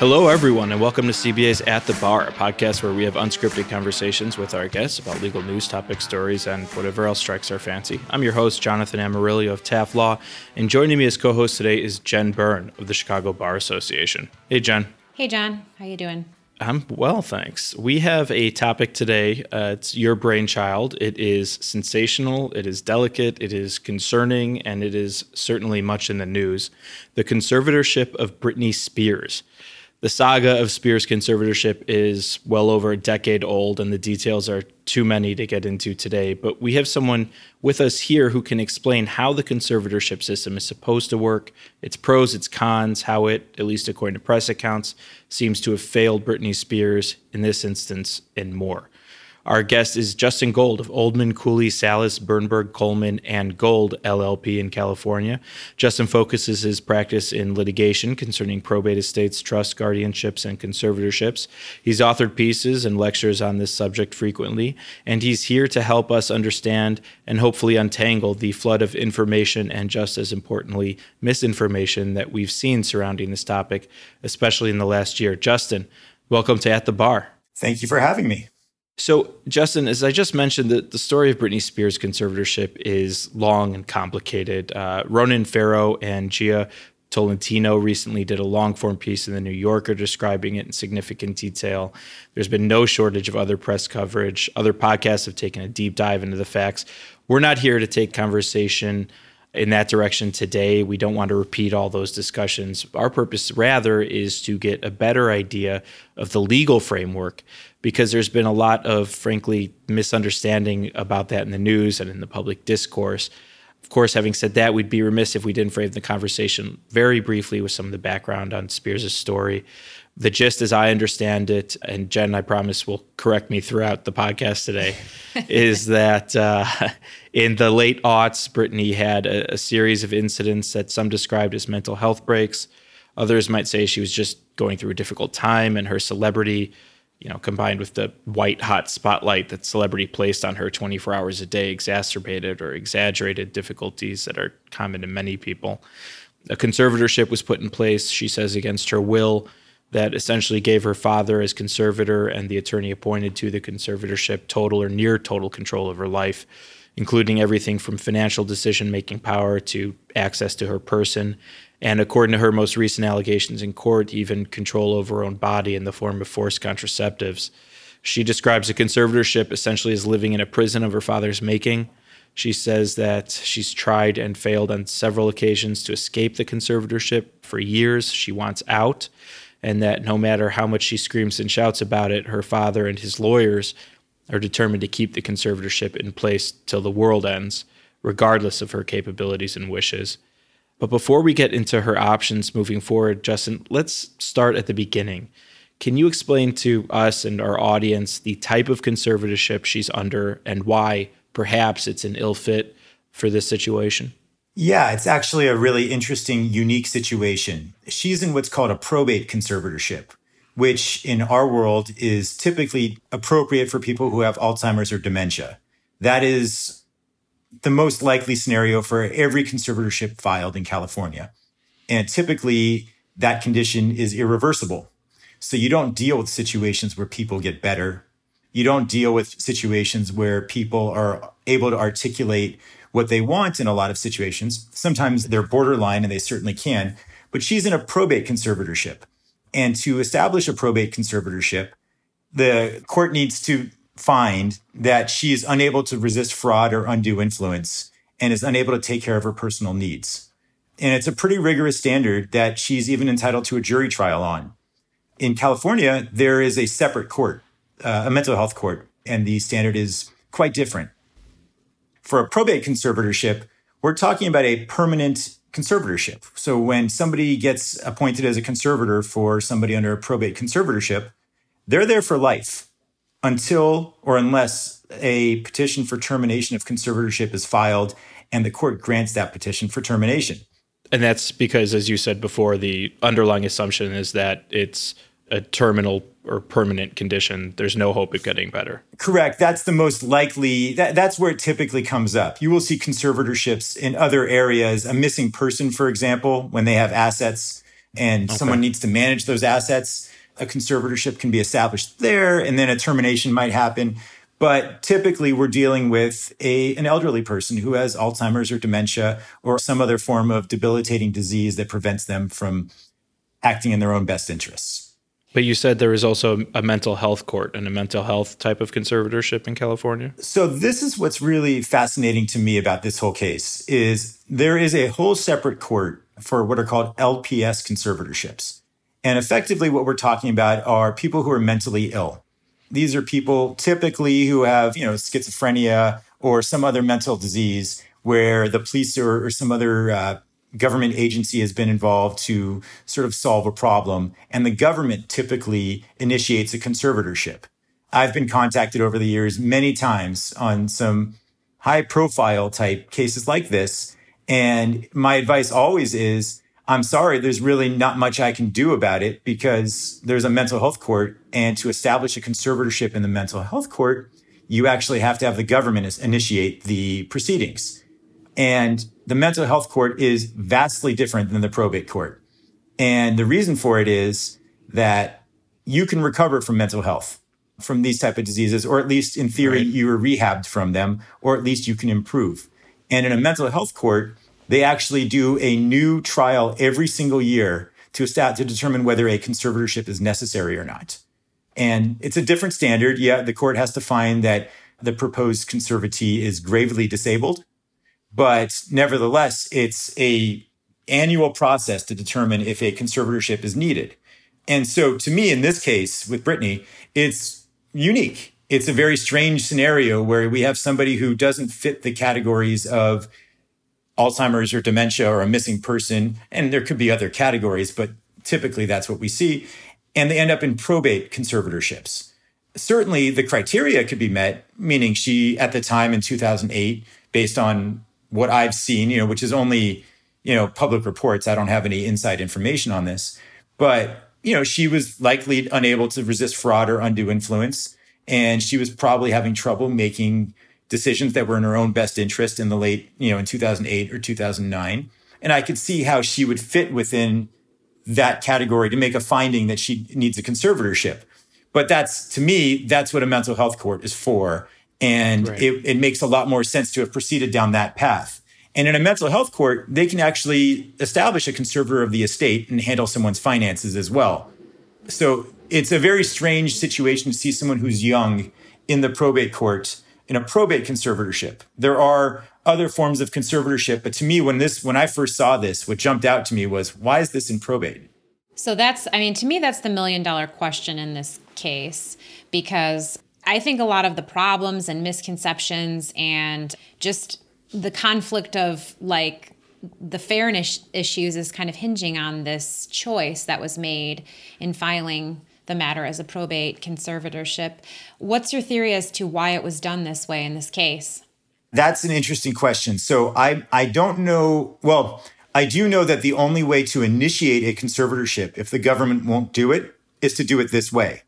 Hello, everyone, and welcome to CBA's At the Bar, a podcast where we have unscripted conversations with our guests about legal news, topic stories, and whatever else strikes our fancy. I'm your host, Jonathan Amarilio of Taft Law, and joining me as co-host today is Jen Byrne of the Chicago Bar Association. Hey, Jen. Hey, John. How are you doing? I'm well, thanks. We have a topic today. Uh, it's your brainchild. It is sensational, it is delicate, it is concerning, and it is certainly much in the news. The conservatorship of Britney Spears. The saga of Spears' conservatorship is well over a decade old, and the details are too many to get into today. But we have someone with us here who can explain how the conservatorship system is supposed to work, its pros, its cons, how it, at least according to press accounts, seems to have failed Britney Spears in this instance, and more. Our guest is Justin Gold of Oldman, Cooley, Sallus, Birnberg, Coleman, and Gold LLP in California. Justin focuses his practice in litigation concerning probate estates, trust, guardianships, and conservatorships. He's authored pieces and lectures on this subject frequently, and he's here to help us understand and hopefully untangle the flood of information and, just as importantly, misinformation that we've seen surrounding this topic, especially in the last year. Justin, welcome to At the Bar. Thank you for having me. So, Justin, as I just mentioned, the, the story of Britney Spears' conservatorship is long and complicated. Uh, Ronan Farrow and Jia Tolentino recently did a long form piece in the New Yorker describing it in significant detail. There's been no shortage of other press coverage. Other podcasts have taken a deep dive into the facts. We're not here to take conversation in that direction today. We don't want to repeat all those discussions. Our purpose, rather, is to get a better idea of the legal framework because there's been a lot of, frankly, misunderstanding about that in the news and in the public discourse. Of course, having said that, we'd be remiss if we didn't frame the conversation very briefly with some of the background on Spears' story. The gist, as I understand it, and Jen, I promise, will correct me throughout the podcast today, is that uh, in the late aughts, Britney had a, a series of incidents that some described as mental health breaks. Others might say she was just going through a difficult time and her celebrity you know, combined with the white hot spotlight that celebrity placed on her 24 hours a day, exacerbated or exaggerated difficulties that are common to many people. A conservatorship was put in place, she says, against her will, that essentially gave her father, as conservator, and the attorney appointed to the conservatorship, total or near total control of her life, including everything from financial decision making power to access to her person and according to her most recent allegations in court, even control over her own body in the form of forced contraceptives. She describes a conservatorship essentially as living in a prison of her father's making. She says that she's tried and failed on several occasions to escape the conservatorship for years. She wants out, and that no matter how much she screams and shouts about it, her father and his lawyers are determined to keep the conservatorship in place till the world ends, regardless of her capabilities and wishes. But before we get into her options moving forward, Justin, let's start at the beginning. Can you explain to us and our audience the type of conservatorship she's under and why perhaps it's an ill fit for this situation? Yeah, it's actually a really interesting, unique situation. She's in what's called a probate conservatorship, which in our world is typically appropriate for people who have Alzheimer's or dementia. That is the most likely scenario for every conservatorship filed in California. And typically that condition is irreversible. So you don't deal with situations where people get better. You don't deal with situations where people are able to articulate what they want in a lot of situations. Sometimes they're borderline and they certainly can, but she's in a probate conservatorship. And to establish a probate conservatorship, the court needs to find that she is unable to resist fraud or undue influence and is unable to take care of her personal needs. And it's a pretty rigorous standard that she's even entitled to a jury trial on. In California, there is a separate court, uh, a mental health court, and the standard is quite different. For a probate conservatorship, we're talking about a permanent conservatorship. So when somebody gets appointed as a conservator for somebody under a probate conservatorship, they're there for life until or unless a petition for termination of conservatorship is filed and the court grants that petition for termination. And that's because, as you said before, the underlying assumption is that it's a terminal or permanent condition. There's no hope of getting better. Correct. That's the most likely, that, that's where it typically comes up. You will see conservatorships in other areas, a missing person, for example, when they have assets and okay. someone needs to manage those assets, a conservatorship can be established there, and then a termination might happen. But typically, we're dealing with a, an elderly person who has Alzheimer's or dementia or some other form of debilitating disease that prevents them from acting in their own best interests. But you said there is also a mental health court and a mental health type of conservatorship in California. So this is what's really fascinating to me about this whole case is there is a whole separate court for what are called LPS conservatorships. And effectively what we're talking about are people who are mentally ill. These are people typically who have, you know, schizophrenia or some other mental disease where the police or, or some other uh, government agency has been involved to sort of solve a problem. And the government typically initiates a conservatorship. I've been contacted over the years many times on some high profile type cases like this. And my advice always is, I'm sorry, there's really not much I can do about it because there's a mental health court. And to establish a conservatorship in the mental health court, you actually have to have the government initiate the proceedings. And the mental health court is vastly different than the probate court. And the reason for it is that you can recover from mental health from these type of diseases, or at least in theory, right. you were rehabbed from them, or at least you can improve. And in a mental health court, they actually do a new trial every single year to stat- to determine whether a conservatorship is necessary or not. And it's a different standard. Yeah, the court has to find that the proposed conservatee is gravely disabled but nevertheless, it's a annual process to determine if a conservatorship is needed. And so to me, in this case with Britney, it's unique. It's a very strange scenario where we have somebody who doesn't fit the categories of Alzheimer's or dementia or a missing person. And there could be other categories, but typically that's what we see. And they end up in probate conservatorships. Certainly the criteria could be met, meaning she, at the time in 2008, based on what I've seen, you know, which is only, you know, public reports. I don't have any inside information on this, but, you know, she was likely unable to resist fraud or undue influence. And she was probably having trouble making decisions that were in her own best interest in the late, you know, in 2008 or 2009. And I could see how she would fit within that category to make a finding that she needs a conservatorship. But that's, to me, that's what a mental health court is for. And right. it, it makes a lot more sense to have proceeded down that path. And in a mental health court, they can actually establish a conservator of the estate and handle someone's finances as well. So it's a very strange situation to see someone who's young in the probate court in a probate conservatorship. There are other forms of conservatorship, but to me, when this when I first saw this, what jumped out to me was why is this in probate? So that's I mean, to me, that's the million dollar question in this case because I think a lot of the problems and misconceptions and just the conflict of like the fairness issues is kind of hinging on this choice that was made in filing the matter as a probate conservatorship. What's your theory as to why it was done this way in this case? That's an interesting question. So I I don't know, well, I do know that the only way to initiate a conservatorship if the government won't do it is to do it this way.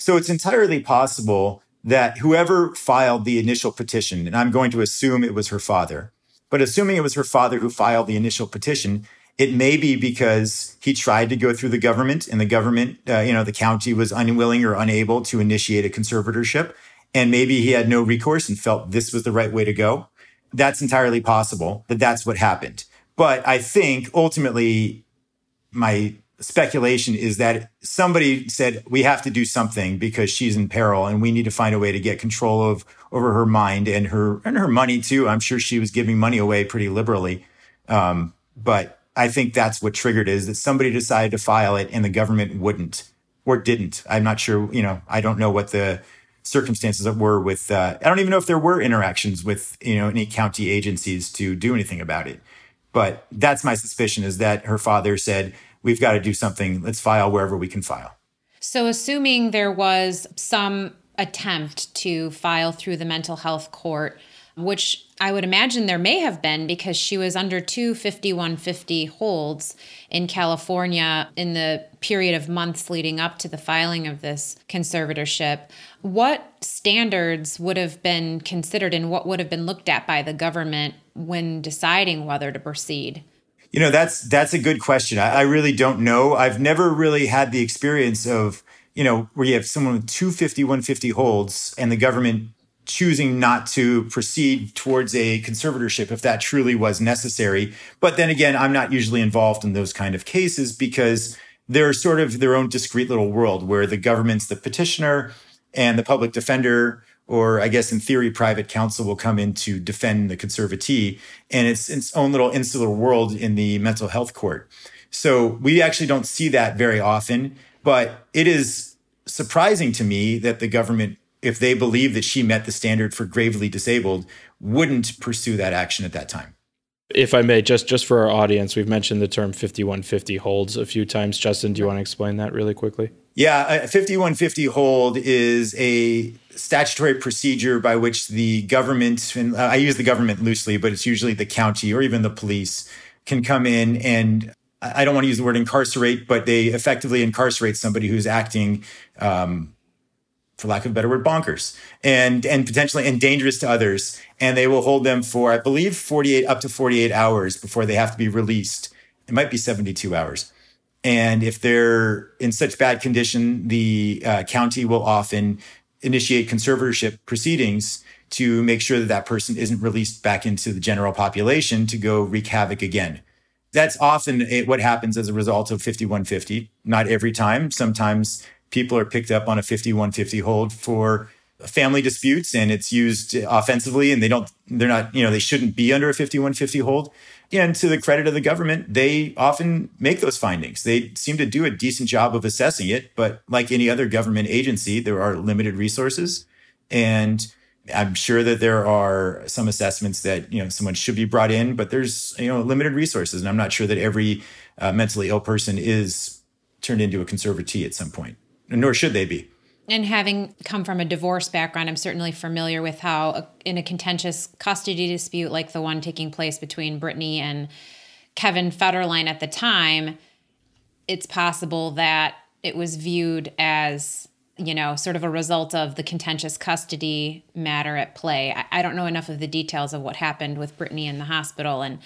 So it's entirely possible that whoever filed the initial petition, and I'm going to assume it was her father, but assuming it was her father who filed the initial petition, it may be because he tried to go through the government and the government, uh, you know, the county was unwilling or unable to initiate a conservatorship. And maybe he had no recourse and felt this was the right way to go. That's entirely possible that that's what happened. But I think ultimately my speculation is that somebody said we have to do something because she's in peril and we need to find a way to get control of over her mind and her and her money too. I'm sure she was giving money away pretty liberally. Um, but I think that's what triggered is that somebody decided to file it and the government wouldn't or didn't. I'm not sure, you know, I don't know what the circumstances that were with uh, I don't even know if there were interactions with, you know, any county agencies to do anything about it. But that's my suspicion is that her father said, we've got to do something. Let's file wherever we can file. So, assuming there was some attempt to file through the mental health court, which I would imagine there may have been because she was under two 5150 holds in California in the period of months leading up to the filing of this conservatorship. What standards would have been considered and what would have been looked at by the government when deciding whether to proceed? You know, that's that's a good question. I, I, really don't know. I've never really had the experience of, you know, where you have someone with 250, 150 holds and the government choosing not to proceed towards a conservatorship if that truly was necessary. But then again, I'm not usually involved in those kind of cases because they're sort of their own discrete little world where the government's the petitioner and the public defender or I guess in theory, private counsel will come in to defend the conservatee, and it's its own little insular world in the mental health court. So we actually don't see that very often, but it is surprising to me that the government, if they believe that she met the standard for gravely disabled, wouldn't pursue that action at that time. If I may, just just for our audience, we've mentioned the term 5150 holds a few times. Justin, do you want to explain that really quickly? Yeah, a 5150 hold is a statutory procedure by which the government, and I use the government loosely, but it's usually the county or even the police, can come in and I don't want to use the word incarcerate, but they effectively incarcerate somebody who's acting, um, for lack of a better word, bonkers and and potentially and dangerous to others. And they will hold them for, I believe, 48 up to 48 hours before they have to be released. It might be 72 hours. And if they're in such bad condition, the uh, county will often initiate conservatorship proceedings to make sure that that person isn't released back into the general population to go wreak havoc again. That's often what happens as a result of 5150. Not every time. Sometimes people are picked up on a 5150 hold for family disputes and it's used offensively and they don't, they're not, you know, they shouldn't be under a 5150 hold. And to the credit of the government, they often make those findings. They seem to do a decent job of assessing it. But like any other government agency, there are limited resources. And I'm sure that there are some assessments that, you know, someone should be brought in, but there's, you know, limited resources. And I'm not sure that every uh, mentally ill person is turned into a conservatee at some point, nor should they be. And having come from a divorce background, I'm certainly familiar with how, uh, in a contentious custody dispute like the one taking place between Britney and Kevin Federline at the time, it's possible that it was viewed as, you know, sort of a result of the contentious custody matter at play. I, I don't know enough of the details of what happened with Britney in the hospital. And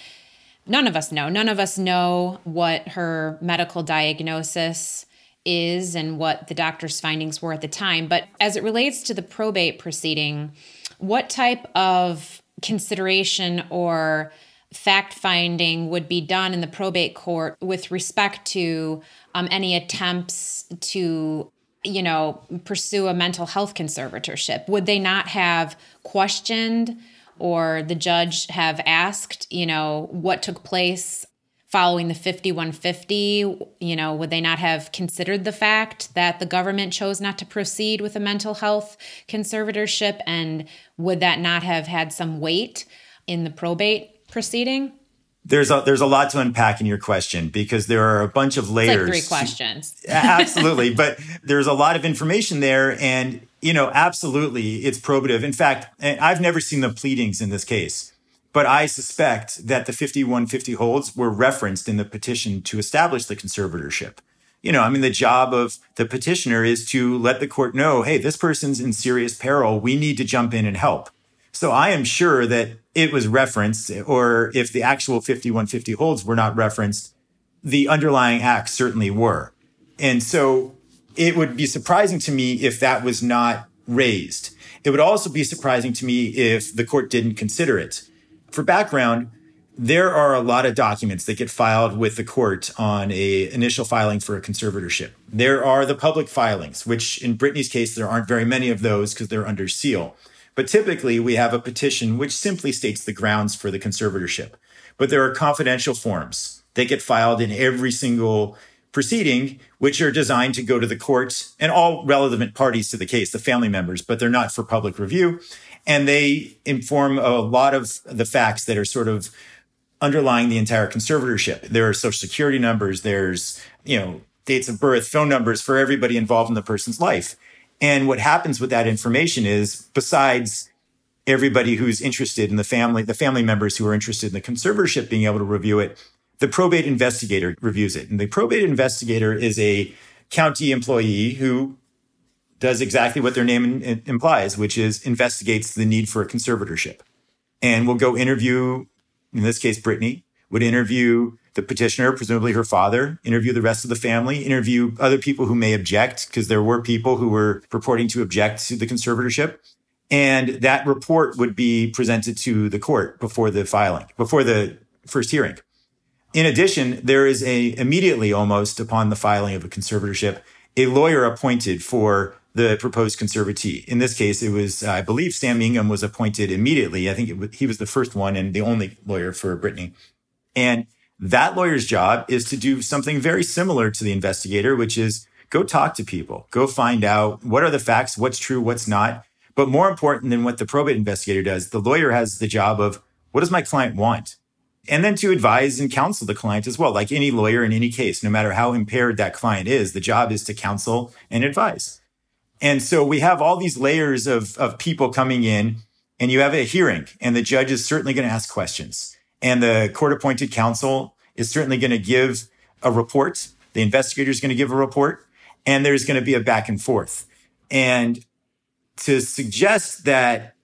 none of us know. None of us know what her medical diagnosis is and what the doctor's findings were at the time. But as it relates to the probate proceeding, what type of consideration or fact finding would be done in the probate court with respect to um, any attempts to you know pursue a mental health conservatorship would they not have questioned or the judge have asked you know what took place following the 5150, you know, would they not have considered the fact that the government chose not to proceed with a mental health conservatorship? And would that not have had some weight in the probate proceeding? There's a there's a lot to unpack in your question because there are a bunch of layers. Like three questions. absolutely, but there's a lot of information there, and you know, absolutely, it's probative. In fact, I've never seen the pleadings in this case. But I suspect that the 5150 holds were referenced in the petition to establish the conservatorship. You know, I mean, the job of the petitioner is to let the court know, hey, this person's in serious peril. We need to jump in and help. So I am sure that it was referenced, or if the actual 5150 holds were not referenced, the underlying acts certainly were. And so it would be surprising to me if that was not raised. It would also be surprising to me if the court didn't consider it. For background, there are a lot of documents that get filed with the court on a initial filing for a conservatorship. There are the public filings, which in Britney's case, there aren't very many of those because they're under seal. But typically we have a petition which simply states the grounds for the conservatorship. But there are confidential forms. that get filed in every single proceeding, which are designed to go to the court and all relevant parties to the case, the family members, but they're not for public review and they inform a lot of the facts that are sort of underlying the entire conservatorship. There are social security numbers, there's, you know, dates of birth, phone numbers for everybody involved in the person's life. And what happens with that information is besides everybody who's interested in the family, the family members who are interested in the conservatorship being able to review it, the probate investigator reviews it. And the probate investigator is a county employee who does exactly what their name in, implies, which is investigates the need for a conservatorship. And we'll go interview, in this case, Britney. would interview the petitioner, presumably her father, interview the rest of the family, interview other people who may object, because there were people who were purporting to object to the conservatorship. And that report would be presented to the court before the filing, before the first hearing. In addition, there is a immediately almost upon the filing of a conservatorship, a lawyer appointed for the proposed conservatee. In this case, it was, I believe Sam Ingham was appointed immediately. I think was, he was the first one and the only lawyer for Britney. And that lawyer's job is to do something very similar to the investigator, which is go talk to people, go find out what are the facts, what's true, what's not. But more important than what the probate investigator does, the lawyer has the job of what does my client want? And then to advise and counsel the client as well. Like any lawyer in any case, no matter how impaired that client is, the job is to counsel and advise. And so we have all these layers of, of people coming in and you have a hearing and the judge is certainly going to ask questions and the court appointed counsel is certainly going to give a report. The investigator is going to give a report and there's going to be a back and forth. And to suggest that,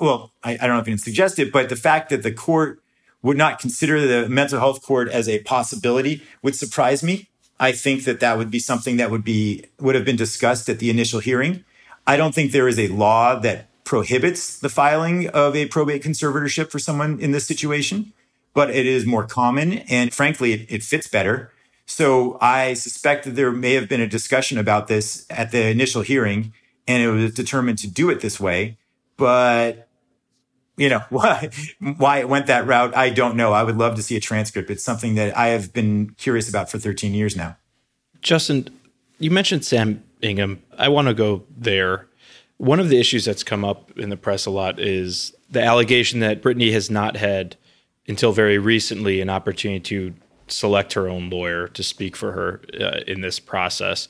well, I, I don't know if you can suggest it, but the fact that the court would not consider the mental health court as a possibility would surprise me. I think that that would be something that would be would have been discussed at the initial hearing. I don't think there is a law that prohibits the filing of a probate conservatorship for someone in this situation, but it is more common and frankly it, it fits better. So I suspect that there may have been a discussion about this at the initial hearing and it was determined to do it this way. But you know why why it went that route i don't know. I would love to see a transcript. It's something that i have been curious about for 13 years now. Justin you mentioned sam ingham. I want to go there. One of the issues that's come up in the press a lot is the allegation that britney has not had until very recently an opportunity to select her own lawyer to speak for her uh, in this process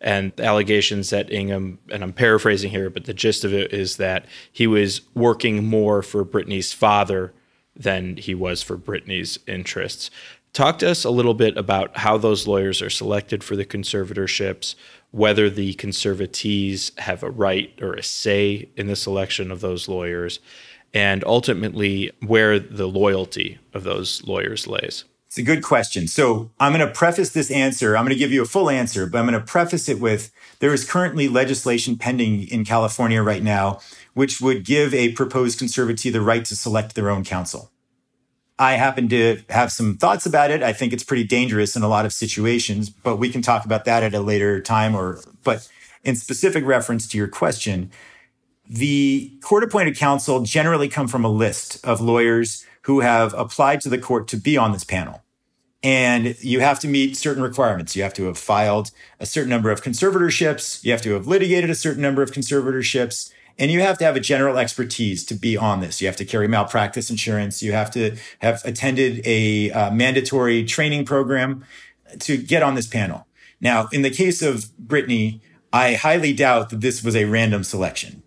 and allegations that Ingham, and I'm paraphrasing here, but the gist of it is that he was working more for Britney's father than he was for Britney's interests. Talk to us a little bit about how those lawyers are selected for the conservatorships, whether the conservatees have a right or a say in the selection of those lawyers, and ultimately where the loyalty of those lawyers lays. It's a good question. So I'm going to preface this answer. I'm going to give you a full answer, but I'm going to preface it with there is currently legislation pending in California right now, which would give a proposed conservatee the right to select their own counsel. I happen to have some thoughts about it. I think it's pretty dangerous in a lot of situations, but we can talk about that at a later time or, but in specific reference to your question, the court appointed counsel generally come from a list of lawyers who have applied to the court to be on this panel. And you have to meet certain requirements. You have to have filed a certain number of conservatorships. You have to have litigated a certain number of conservatorships. And you have to have a general expertise to be on this. You have to carry malpractice insurance. You have to have attended a uh, mandatory training program to get on this panel. Now, in the case of Britney, I highly doubt that this was a random selection.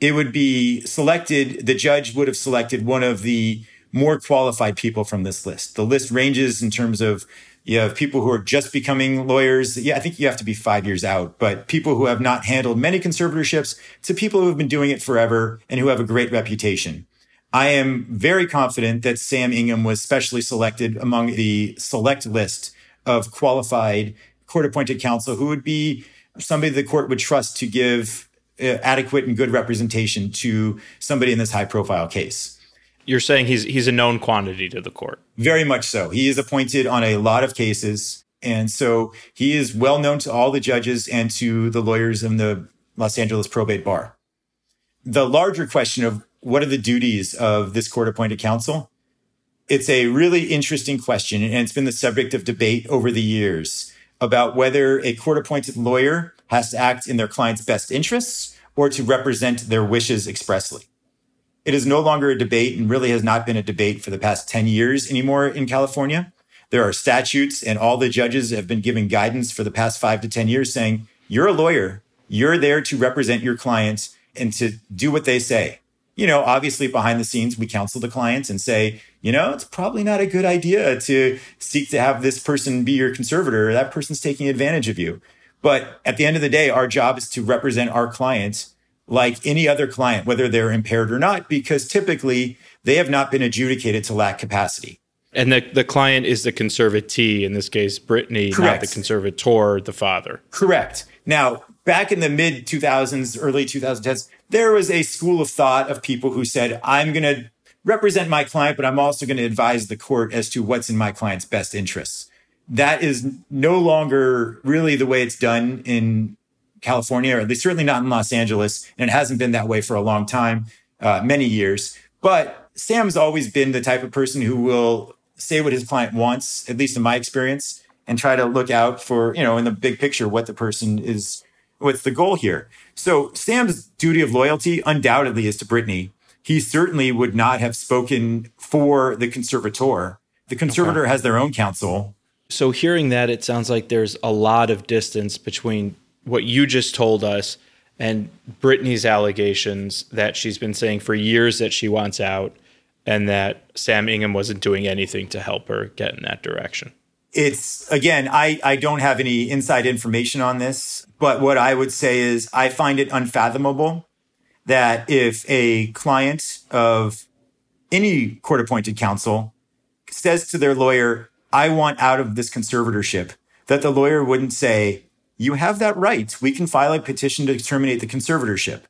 It would be selected, the judge would have selected one of the more qualified people from this list. The list ranges in terms of you have people who are just becoming lawyers. Yeah, I think you have to be five years out, but people who have not handled many conservatorships to people who have been doing it forever and who have a great reputation. I am very confident that Sam Ingham was specially selected among the select list of qualified court appointed counsel who would be somebody the court would trust to give uh, adequate and good representation to somebody in this high profile case. You're saying he's he's a known quantity to the court. Very much so. He is appointed on a lot of cases. And so he is well known to all the judges and to the lawyers in the Los Angeles probate bar. The larger question of what are the duties of this court appointed counsel? It's a really interesting question. And it's been the subject of debate over the years about whether a court appointed lawyer has to act in their client's best interests or to represent their wishes expressly. It is no longer a debate and really has not been a debate for the past 10 years anymore in California. There are statutes and all the judges have been giving guidance for the past five to 10 years saying, you're a lawyer. You're there to represent your clients and to do what they say. You know, obviously behind the scenes, we counsel the clients and say, you know, it's probably not a good idea to seek to have this person be your conservator. That person's taking advantage of you. But at the end of the day, our job is to represent our clients like any other client, whether they're impaired or not, because typically they have not been adjudicated to lack capacity. And the, the client is the conservatee, in this case, Britney, Correct. not the conservator, the father. Correct. Now, back in the mid 2000s, early 2010s, there was a school of thought of people who said, I'm going to represent my client, but I'm also going to advise the court as to what's in my client's best interests. That is no longer really the way it's done in California, or at least certainly not in Los Angeles. And it hasn't been that way for a long time, uh, many years. But Sam's always been the type of person who will say what his client wants, at least in my experience, and try to look out for, you know, in the big picture, what the person is, what's the goal here. So Sam's duty of loyalty undoubtedly is to Britney. He certainly would not have spoken for the conservator. The conservator okay. has their own counsel. So hearing that, it sounds like there's a lot of distance between what you just told us and Britney's allegations that she's been saying for years that she wants out and that Sam Ingham wasn't doing anything to help her get in that direction. It's again, I, I don't have any inside information on this, but what I would say is I find it unfathomable that if a client of any court appointed counsel says to their lawyer, I want out of this conservatorship, that the lawyer wouldn't say, You have that right. We can file a petition to terminate the conservatorship.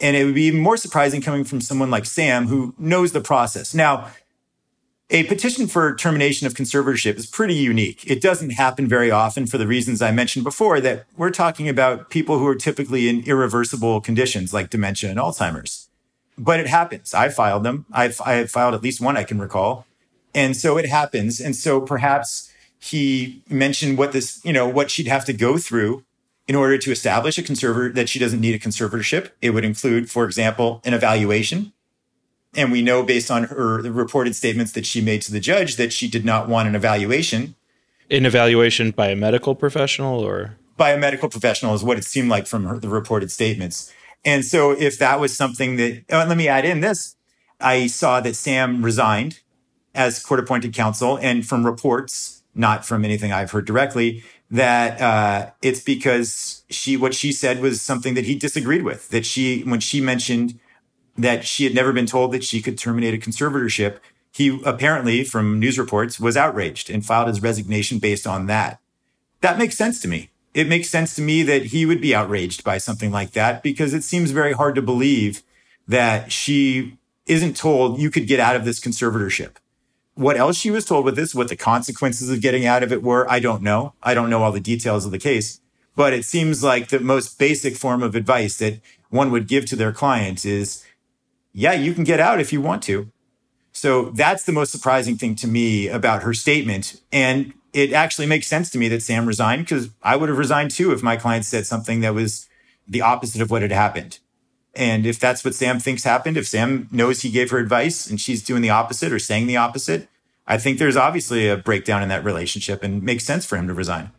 And it would be even more surprising coming from someone like Sam who knows the process. Now, a petition for termination of conservatorship is pretty unique. It doesn't happen very often for the reasons I mentioned before that we're talking about people who are typically in irreversible conditions like dementia and Alzheimer's. But it happens. I filed them. I've, I filed at least one I can recall. And so it happens. And so perhaps he mentioned what this, you know, what she'd have to go through in order to establish a conservator that she doesn't need a conservatorship. It would include, for example, an evaluation. And we know based on her the reported statements that she made to the judge that she did not want an evaluation. An evaluation by a medical professional or? By a medical professional is what it seemed like from her, the reported statements. And so if that was something that, oh, let me add in this. I saw that Sam resigned as court appointed counsel and from reports, not from anything I've heard directly, that uh, it's because she what she said was something that he disagreed with. That she when she mentioned that she had never been told that she could terminate a conservatorship, he apparently, from news reports, was outraged and filed his resignation based on that. That makes sense to me. It makes sense to me that he would be outraged by something like that because it seems very hard to believe that she isn't told you could get out of this conservatorship. What else she was told with this, what the consequences of getting out of it were, I don't know. I don't know all the details of the case, but it seems like the most basic form of advice that one would give to their client is, yeah, you can get out if you want to. So that's the most surprising thing to me about her statement. And it actually makes sense to me that Sam resigned because I would have resigned too if my client said something that was the opposite of what had happened. And if that's what Sam thinks happened, if Sam knows he gave her advice and she's doing the opposite or saying the opposite, I think there's obviously a breakdown in that relationship and makes sense for him to resign.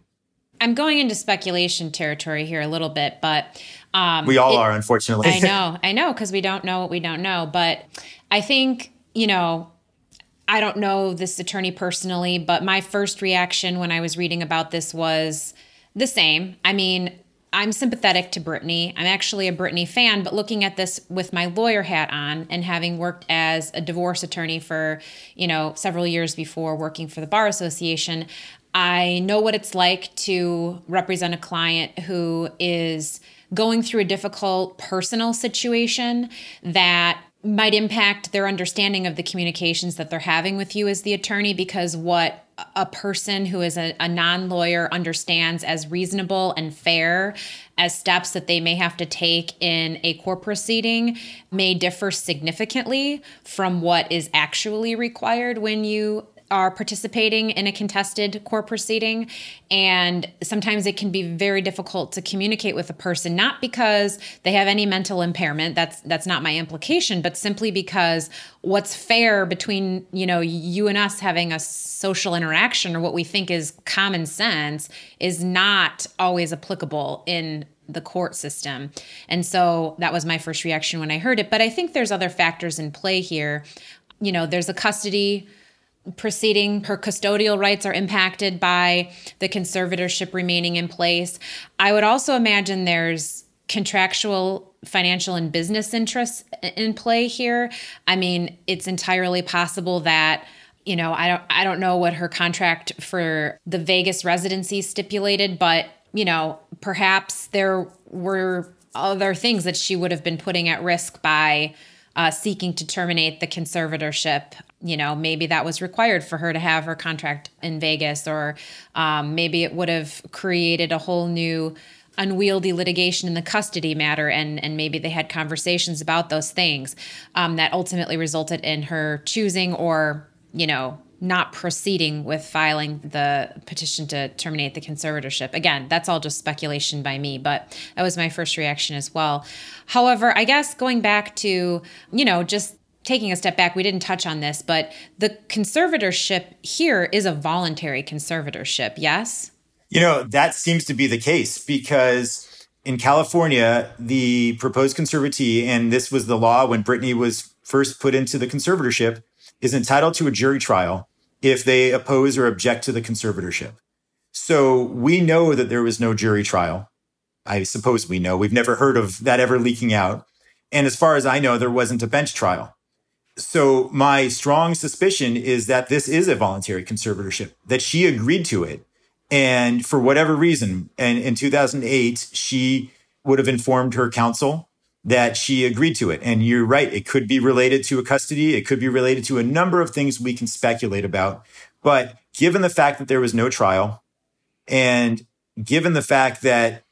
I'm going into speculation territory here a little bit, but um, we all it, are, unfortunately. I know, I know, because we don't know what we don't know. But I think, you know, I don't know this attorney personally, but my first reaction when I was reading about this was the same. I mean, I'm sympathetic to Britney. I'm actually a Britney fan, but looking at this with my lawyer hat on and having worked as a divorce attorney for, you know, several years before working for the Bar Association, I know what it's like to represent a client who is going through a difficult personal situation that might impact their understanding of the communications that they're having with you as the attorney because what a person who is a, a non lawyer understands as reasonable and fair as steps that they may have to take in a court proceeding may differ significantly from what is actually required when you are participating in a contested court proceeding. And sometimes it can be very difficult to communicate with a person, not because they have any mental impairment. That's that's not my implication, but simply because what's fair between, you know, you and us having a social interaction or what we think is common sense is not always applicable in the court system. And so that was my first reaction when I heard it. But I think there's other factors in play here. You know, there's a custody proceeding her custodial rights are impacted by the conservatorship remaining in place i would also imagine there's contractual financial and business interests in play here i mean it's entirely possible that you know, I don't I don't know what her contract for the Vegas residency stipulated, but you know, perhaps there were other things that she would have been putting at risk by uh, seeking to terminate the conservatorship. You know, maybe that was required for her to have her contract in Vegas, or um, maybe it would have created a whole new unwieldy litigation in the custody matter and and maybe they had conversations about those things um, that ultimately resulted in her choosing or you know not proceeding with filing the petition to terminate the conservatorship. Again, that's all just speculation by me, but that was my first reaction as well. However, I guess going back to, you know, just taking a step back, we didn't touch on this, but the conservatorship here is a voluntary conservatorship, yes? You know, that seems to be the case because in California, the proposed conservatee, and this was the law when Britney was first put into the conservatorship, is entitled to a jury trial if they oppose or object to the conservatorship. So we know that there was no jury trial. I suppose we know. We've never heard of that ever leaking out. And as far as I know, there wasn't a bench trial. So my strong suspicion is that this is a voluntary conservatorship, that she agreed to it. And for whatever reason, and in 2008, she would have informed her counsel that she agreed to it. And you're right. It could be related to a custody. It could be related to a number of things we can speculate about. But given the fact that there was no trial and given the fact that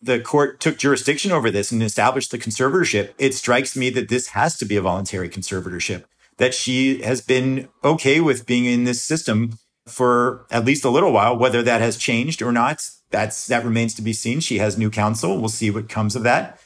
the court took jurisdiction over this and established the conservatorship, it strikes me that this has to be a voluntary conservatorship, that she has been okay with being in this system for at least a little while, whether that has changed or not. That's, that remains to be seen. She has new counsel. We'll see what comes of that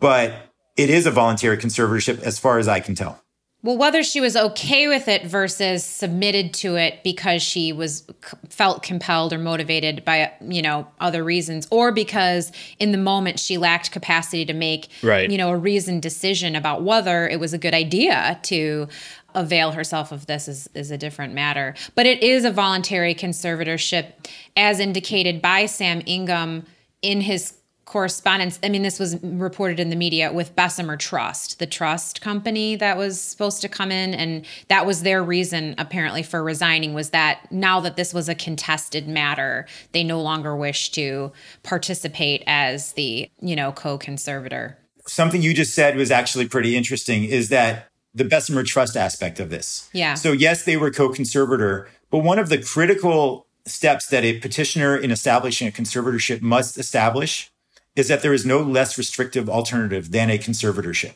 but it is a voluntary conservatorship as far as I can tell. Well, whether she was okay with it versus submitted to it because she was felt compelled or motivated by you know other reasons, or because in the moment she lacked capacity to make right. you know a reasoned decision about whether it was a good idea to avail herself of this is, is a different matter. But it is a voluntary conservatorship, as indicated by Sam Ingham in his correspondence. I mean, this was reported in the media with Bessemer Trust, the trust company that was supposed to come in, and that was their reason apparently for resigning. Was that now that this was a contested matter, they no longer wish to participate as the you know co-conservator. Something you just said was actually pretty interesting. Is that the Bessemer Trust aspect of this? Yeah. So yes, they were co-conservator, but one of the critical steps that a petitioner in establishing a conservatorship must establish is that there is no less restrictive alternative than a conservatorship.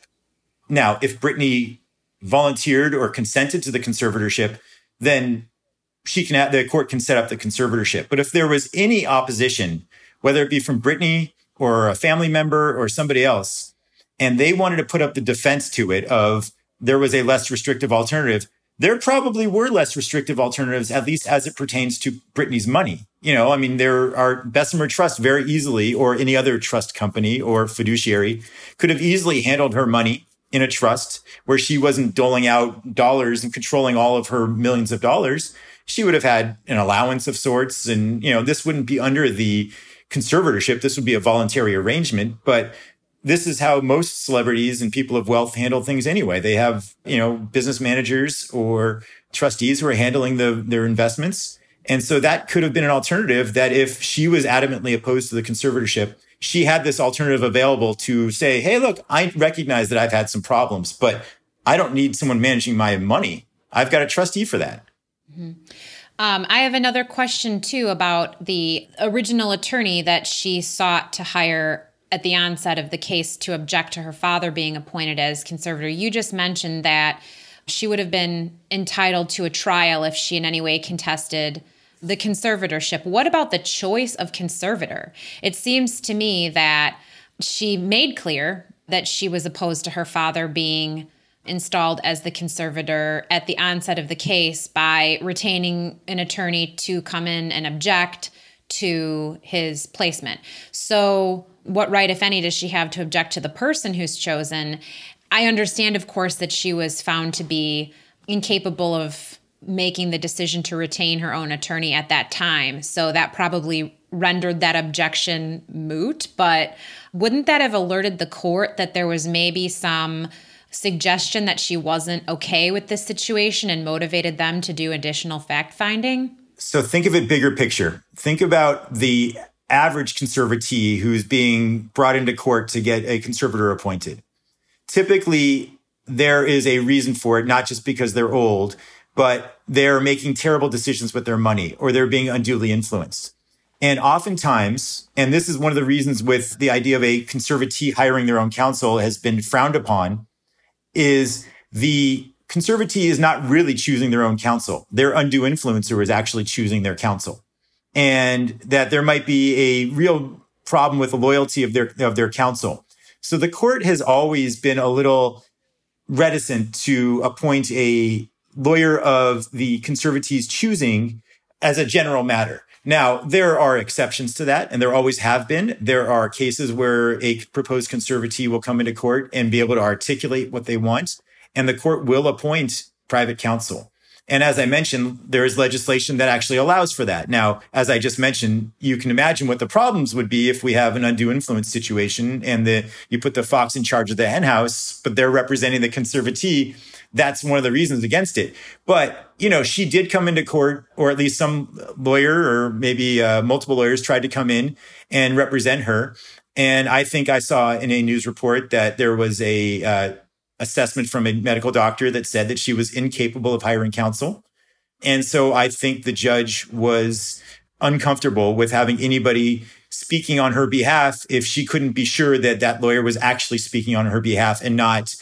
Now, if Britney volunteered or consented to the conservatorship, then she can the court can set up the conservatorship. But if there was any opposition, whether it be from Britney or a family member or somebody else, and they wanted to put up the defense to it of there was a less restrictive alternative, there probably were less restrictive alternatives, at least as it pertains to Britney's money. You know, I mean, there are Bessemer Trust very easily, or any other trust company or fiduciary could have easily handled her money in a trust where she wasn't doling out dollars and controlling all of her millions of dollars. She would have had an allowance of sorts. And, you know, this wouldn't be under the conservatorship. This would be a voluntary arrangement. But this is how most celebrities and people of wealth handle things anyway. They have, you know, business managers or trustees who are handling the, their investments. And so that could have been an alternative that if she was adamantly opposed to the conservatorship, she had this alternative available to say, Hey, look, I recognize that I've had some problems, but I don't need someone managing my money. I've got a trustee for that. Mm-hmm. Um, I have another question too about the original attorney that she sought to hire at the onset of the case to object to her father being appointed as conservator. You just mentioned that she would have been entitled to a trial if she in any way contested the conservatorship. What about the choice of conservator? It seems to me that she made clear that she was opposed to her father being installed as the conservator at the onset of the case by retaining an attorney to come in and object to his placement. So, what right, if any, does she have to object to the person who's chosen? I understand, of course, that she was found to be incapable of making the decision to retain her own attorney at that time. So that probably rendered that objection moot. But wouldn't that have alerted the court that there was maybe some suggestion that she wasn't okay with this situation and motivated them to do additional fact finding? So think of it bigger picture. Think about the average conservatee who's being brought into court to get a conservator appointed. Typically, there is a reason for it, not just because they're old, but they're making terrible decisions with their money or they're being unduly influenced. And oftentimes, and this is one of the reasons with the idea of a conservatee hiring their own counsel has been frowned upon, is the conservatee is not really choosing their own counsel. Their undue influencer is actually choosing their counsel. And that there might be a real problem with the loyalty of their, of their counsel. So the court has always been a little reticent to appoint a lawyer of the conservatee's choosing as a general matter. Now, there are exceptions to that, and there always have been. There are cases where a proposed conservatee will come into court and be able to articulate what they want, and the court will appoint private counsel. And as I mentioned, there is legislation that actually allows for that. Now, as I just mentioned, you can imagine what the problems would be if we have an undue influence situation and the, you put the fox in charge of the henhouse, but they're representing the conservatee. That's one of the reasons against it. But, you know, she did come into court, or at least some lawyer or maybe uh, multiple lawyers tried to come in and represent her. And I think I saw in a news report that there was a, uh, assessment from a medical doctor that said that she was incapable of hiring counsel. And so I think the judge was uncomfortable with having anybody speaking on her behalf if she couldn't be sure that that lawyer was actually speaking on her behalf and not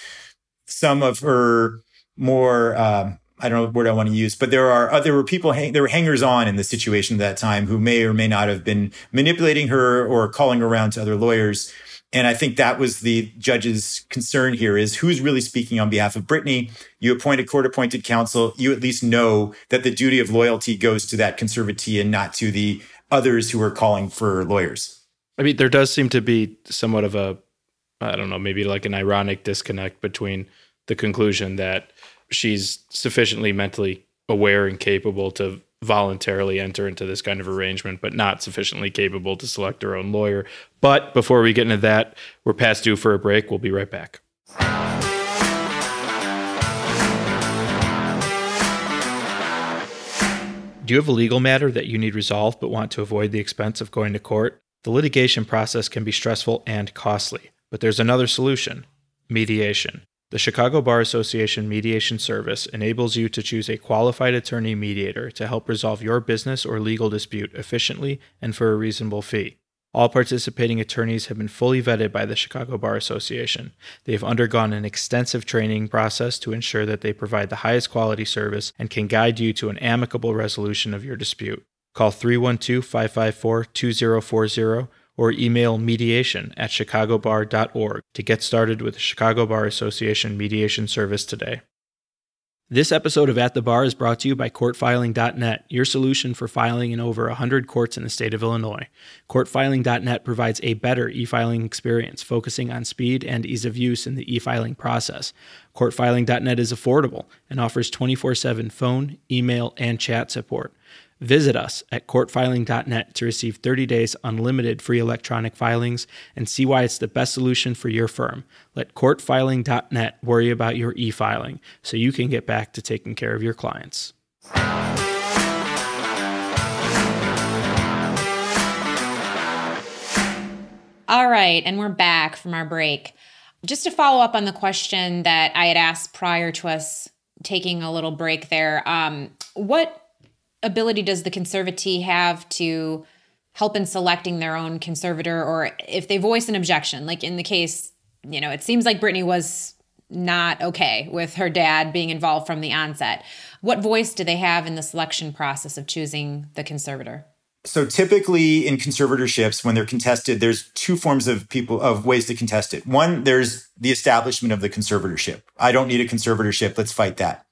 some of her more um, I don't know what word I want to use, but there are uh, there were people hang, there were hangers on in the situation at that time who may or may not have been manipulating her or calling around to other lawyers and I think that was the judge's concern here is who's really speaking on behalf of Britney. You appoint a court appointed counsel. You at least know that the duty of loyalty goes to that conservatee and not to the others who are calling for lawyers. I mean, there does seem to be somewhat of a, I don't know, maybe like an ironic disconnect between the conclusion that she's sufficiently mentally aware and capable to voluntarily enter into this kind of arrangement, but not sufficiently capable to select their own lawyer. But before we get into that, we're past due for a break. We'll be right back. Do you have a legal matter that you need resolved but want to avoid the expense of going to court? The litigation process can be stressful and costly, but there's another solution mediation. The Chicago Bar Association Mediation Service enables you to choose a qualified attorney mediator to help resolve your business or legal dispute efficiently and for a reasonable fee. All participating attorneys have been fully vetted by the Chicago Bar Association. They have undergone an extensive training process to ensure that they provide the highest quality service and can guide you to an amicable resolution of your dispute. Call 312 554 2040 or email mediation at chicagobar.org to get started with the Chicago Bar Association mediation service today. This episode of At the Bar is brought to you by CourtFiling.net, your solution for filing in over 100 courts in the state of Illinois. CourtFiling.net provides a better e filing experience, focusing on speed and ease of use in the e filing process. CourtFiling.net is affordable and offers 24 7 phone, email, and chat support. Visit us at courtfiling.net to receive 30 days unlimited free electronic filings and see why it's the best solution for your firm. Let courtfiling.net worry about your e filing so you can get back to taking care of your clients. All right, and we're back from our break. Just to follow up on the question that I had asked prior to us taking a little break there, um, what ability does the conservatee have to help in selecting their own conservator or if they voice an objection? Like in the case you know it seems like britney was not okay with her dad being involved from the onset. What voice do they have in the selection process of choosing the conservator? So typically in conservatorships when they're contested there's two forms of people of ways to contest it. One there's the establishment of the conservatorship. I don't need a conservatorship. Let's fight that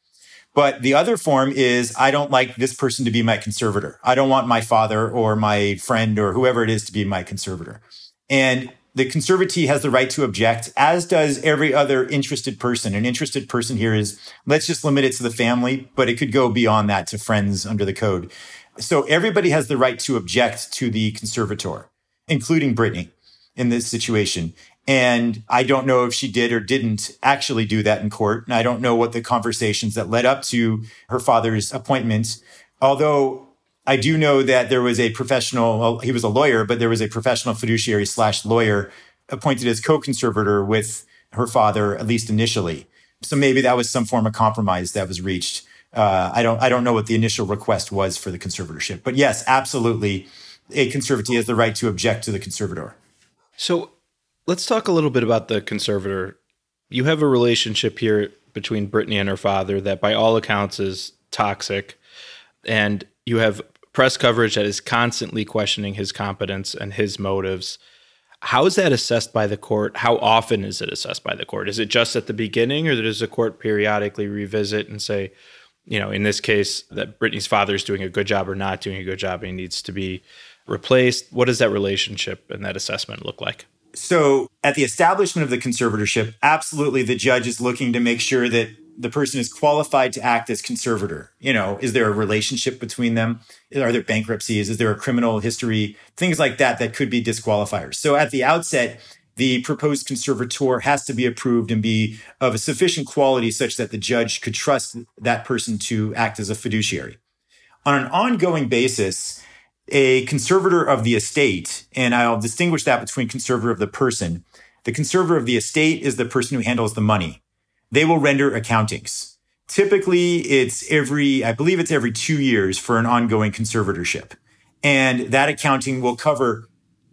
but the other form is I don't like this person to be my conservator. I don't want my father or my friend or whoever it is to be my conservator. And the conservatee has the right to object, as does every other interested person. An interested person here is let's just limit it to the family, but it could go beyond that to friends under the code. So everybody has the right to object to the conservator, including Britney in this situation. And I don't know if she did or didn't actually do that in court. And I don't know what the conversations that led up to her father's appointment. Although I do know that there was a professional, he was a lawyer, but there was a professional fiduciary slash lawyer appointed as co-conservator with her father, at least initially. So maybe that was some form of compromise that was reached. Uh, I don't, I don't know what the initial request was for the conservatorship, but yes, absolutely, a conservatee has the right to object to the conservator. So let's talk a little bit about the conservator. You have a relationship here between Britney and her father that, by all accounts, is toxic, and you have press coverage that is constantly questioning his competence and his motives. How is that assessed by the court? How often is it assessed by the court? Is it just at the beginning, or does the court periodically revisit and say, you know, in this case, that Britney's father is doing a good job or not doing a good job, and he needs to be replaced? What does that relationship and that assessment look like? So, at the establishment of the conservatorship, absolutely the judge is looking to make sure that the person is qualified to act as conservator. You know, is there a relationship between them? Are there bankruptcies? Is there a criminal history? Things like that that could be disqualifiers. So, at the outset, the proposed conservator has to be approved and be of a sufficient quality such that the judge could trust that person to act as a fiduciary. On an ongoing basis, a conservator of the estate, and I'll distinguish that between conservator of the person. The conservator of the estate is the person who handles the money. They will render accountings. Typically, it's every, I believe it's every two years for an ongoing conservatorship. And that accounting will cover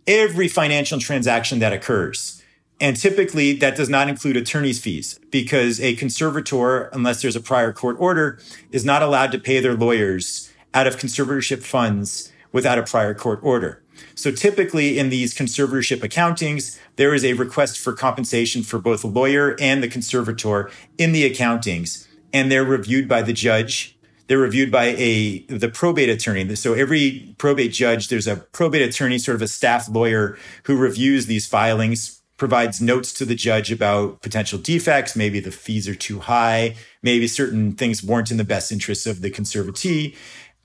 every financial transaction that occurs. And typically that does not include attorney's fees because a conservator, unless there's a prior court order, is not allowed to pay their lawyers out of conservatorship funds without a prior court order. So typically in these conservatorship accountings, there is a request for compensation for both the lawyer and the conservator in the accountings, and they're reviewed by the judge. They're reviewed by a the probate attorney. So every probate judge, there's a probate attorney, sort of a staff lawyer who reviews these filings, provides notes to the judge about potential defects. Maybe the fees are too high. Maybe certain things weren't in the best interests of the conservatee.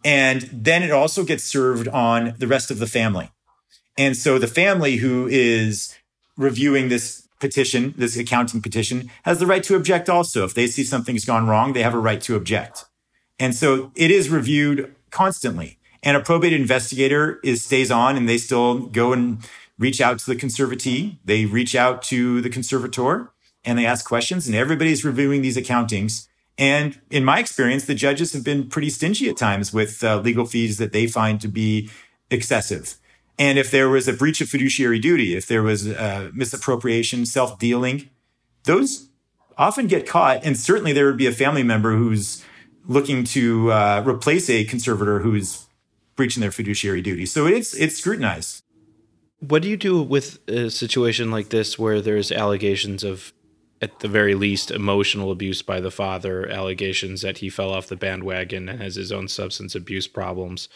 And then it also gets served on the rest of the family. And so the family who is reviewing this petition, this accounting petition, has the right to object also. If they see something's gone wrong, they have a right to object. And so it is reviewed constantly. And a probate investigator is stays on and they still go and reach out to the conservatee. They reach out to the conservator and they ask questions and everybody's reviewing these accountings and in my experience, the judges have been pretty stingy at times with uh, legal fees that they find to be excessive. And if there was a breach of fiduciary duty, if there was uh, misappropriation, self dealing, those often get caught. And certainly there would be a family member who's looking to uh, replace a conservator who's breaching their fiduciary duty. So it's it's scrutinized. What do you do with a situation like this where there's allegations of at the very least, emotional abuse by the father, allegations that he fell off the bandwagon and has his own substance abuse problems.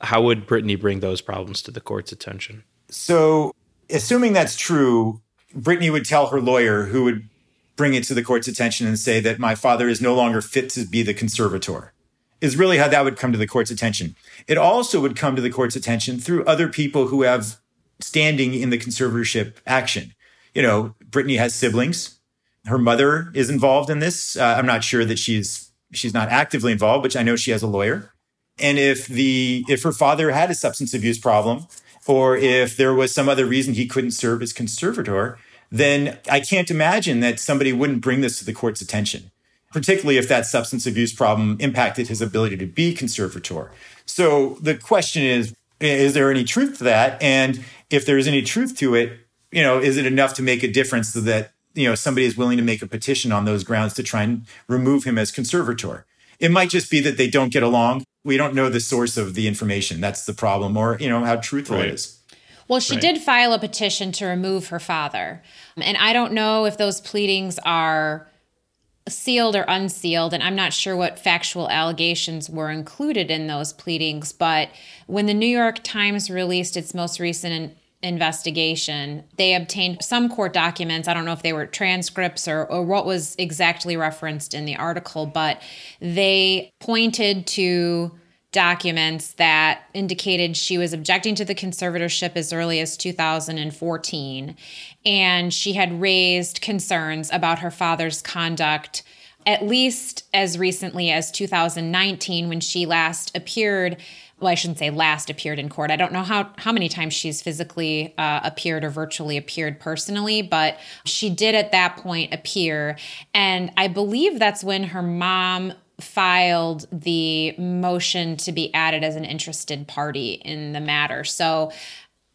How would Britney bring those problems to the court's attention? So, assuming that's true, Britney would tell her lawyer, who would bring it to the court's attention and say that my father is no longer fit to be the conservator, is really how that would come to the court's attention. It also would come to the court's attention through other people who have standing in the conservatorship action. You know, Britney has siblings her mother is involved in this. Uh, I'm not sure that she's she's not actively involved, but I know she has a lawyer. And if the if her father had a substance abuse problem, or if there was some other reason he couldn't serve as conservator, then I can't imagine that somebody wouldn't bring this to the court's attention, particularly if that substance abuse problem impacted his ability to be conservator. So the question is, is there any truth to that? And if there is any truth to it, you know, is it enough to make a difference so that you know somebody is willing to make a petition on those grounds to try and remove him as conservator. It might just be that they don't get along. We don't know the source of the information. That's the problem, or you know how truthful right. it is. Well, she right. did file a petition to remove her father. And I don't know if those pleadings are sealed or unsealed. And I'm not sure what factual allegations were included in those pleadings. But when the New York Times released its most recent investigation, they obtained some court documents. I don't know if they were transcripts or, or what was exactly referenced in the article, but they pointed to documents that indicated she was objecting to the conservatorship as early as 2014. And she had raised concerns about her father's conduct at least as recently as 2019 when she last appeared well, I shouldn't say last appeared in court. I don't know how how many times she's physically uh, appeared or virtually appeared personally, but she did at that point appear, and I believe that's when her mom filed the motion to be added as an interested party in the matter. So